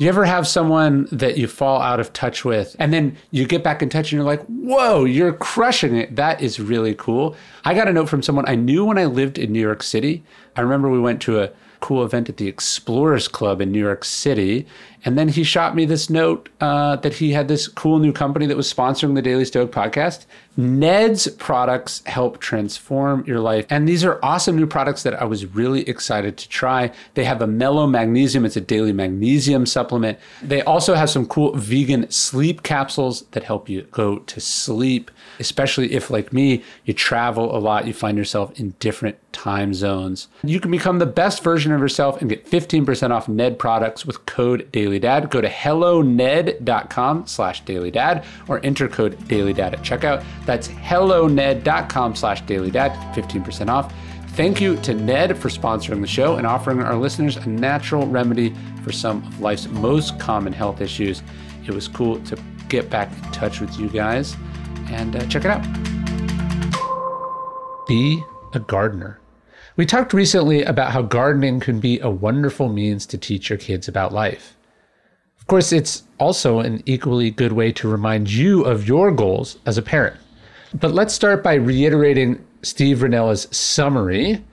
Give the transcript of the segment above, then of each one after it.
You ever have someone that you fall out of touch with and then you get back in touch and you're like, whoa, you're crushing it. That is really cool. I got a note from someone I knew when I lived in New York City. I remember we went to a cool event at the Explorers Club in New York City. And then he shot me this note uh, that he had this cool new company that was sponsoring the Daily Stoic podcast. Ned's products help transform your life. And these are awesome new products that I was really excited to try. They have a mellow magnesium, it's a daily magnesium supplement. They also have some cool vegan sleep capsules that help you go to sleep, especially if, like me, you travel a lot, you find yourself in different time zones. You can become the best version of yourself and get 15% off Ned products with code DailyDad. Go to helloned.com slash dailydad or enter code dailydad at checkout. That's helloned.com slash dailydad, 15% off. Thank you to Ned for sponsoring the show and offering our listeners a natural remedy for some of life's most common health issues. It was cool to get back in touch with you guys and uh, check it out. Be a gardener. We talked recently about how gardening can be a wonderful means to teach your kids about life. Of course, it's also an equally good way to remind you of your goals as a parent. But let's start by reiterating Steve Rinella's summary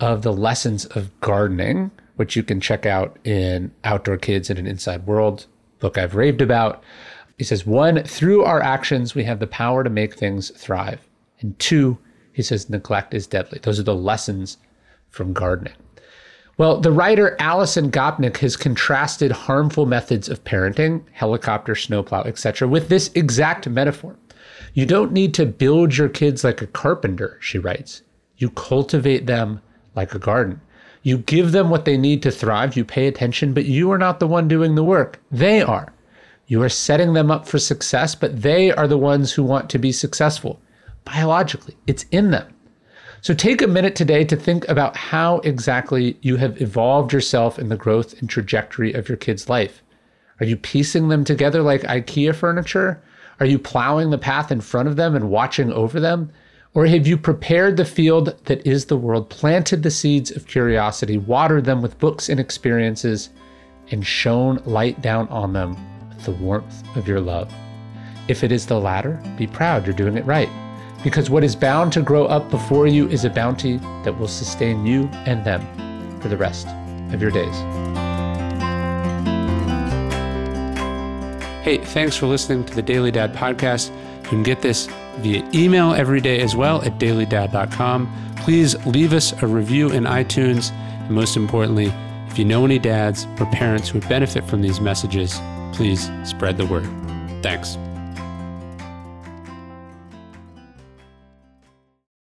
of the lessons of gardening, which you can check out in Outdoor Kids in an Inside World book I've raved about. He says, one, through our actions, we have the power to make things thrive. And two, he says neglect is deadly. Those are the lessons from gardening. Well, the writer Alison Gopnik has contrasted harmful methods of parenting, helicopter, snowplow, etc., with this exact metaphor. You don't need to build your kids like a carpenter, she writes. You cultivate them like a garden. You give them what they need to thrive, you pay attention, but you are not the one doing the work. They are. You are setting them up for success, but they are the ones who want to be successful biologically, it's in them. So take a minute today to think about how exactly you have evolved yourself in the growth and trajectory of your kid's life. Are you piecing them together like IKEA furniture? Are you plowing the path in front of them and watching over them? Or have you prepared the field that is the world, planted the seeds of curiosity, watered them with books and experiences, and shone light down on them with the warmth of your love? If it is the latter, be proud you're doing it right because what is bound to grow up before you is a bounty that will sustain you and them for the rest of your days. Hey, thanks for listening to the Daily Dad podcast. You can get this via email every day as well at dailydad.com. Please leave us a review in iTunes. And most importantly, if you know any dads or parents who would benefit from these messages, please spread the word. Thanks.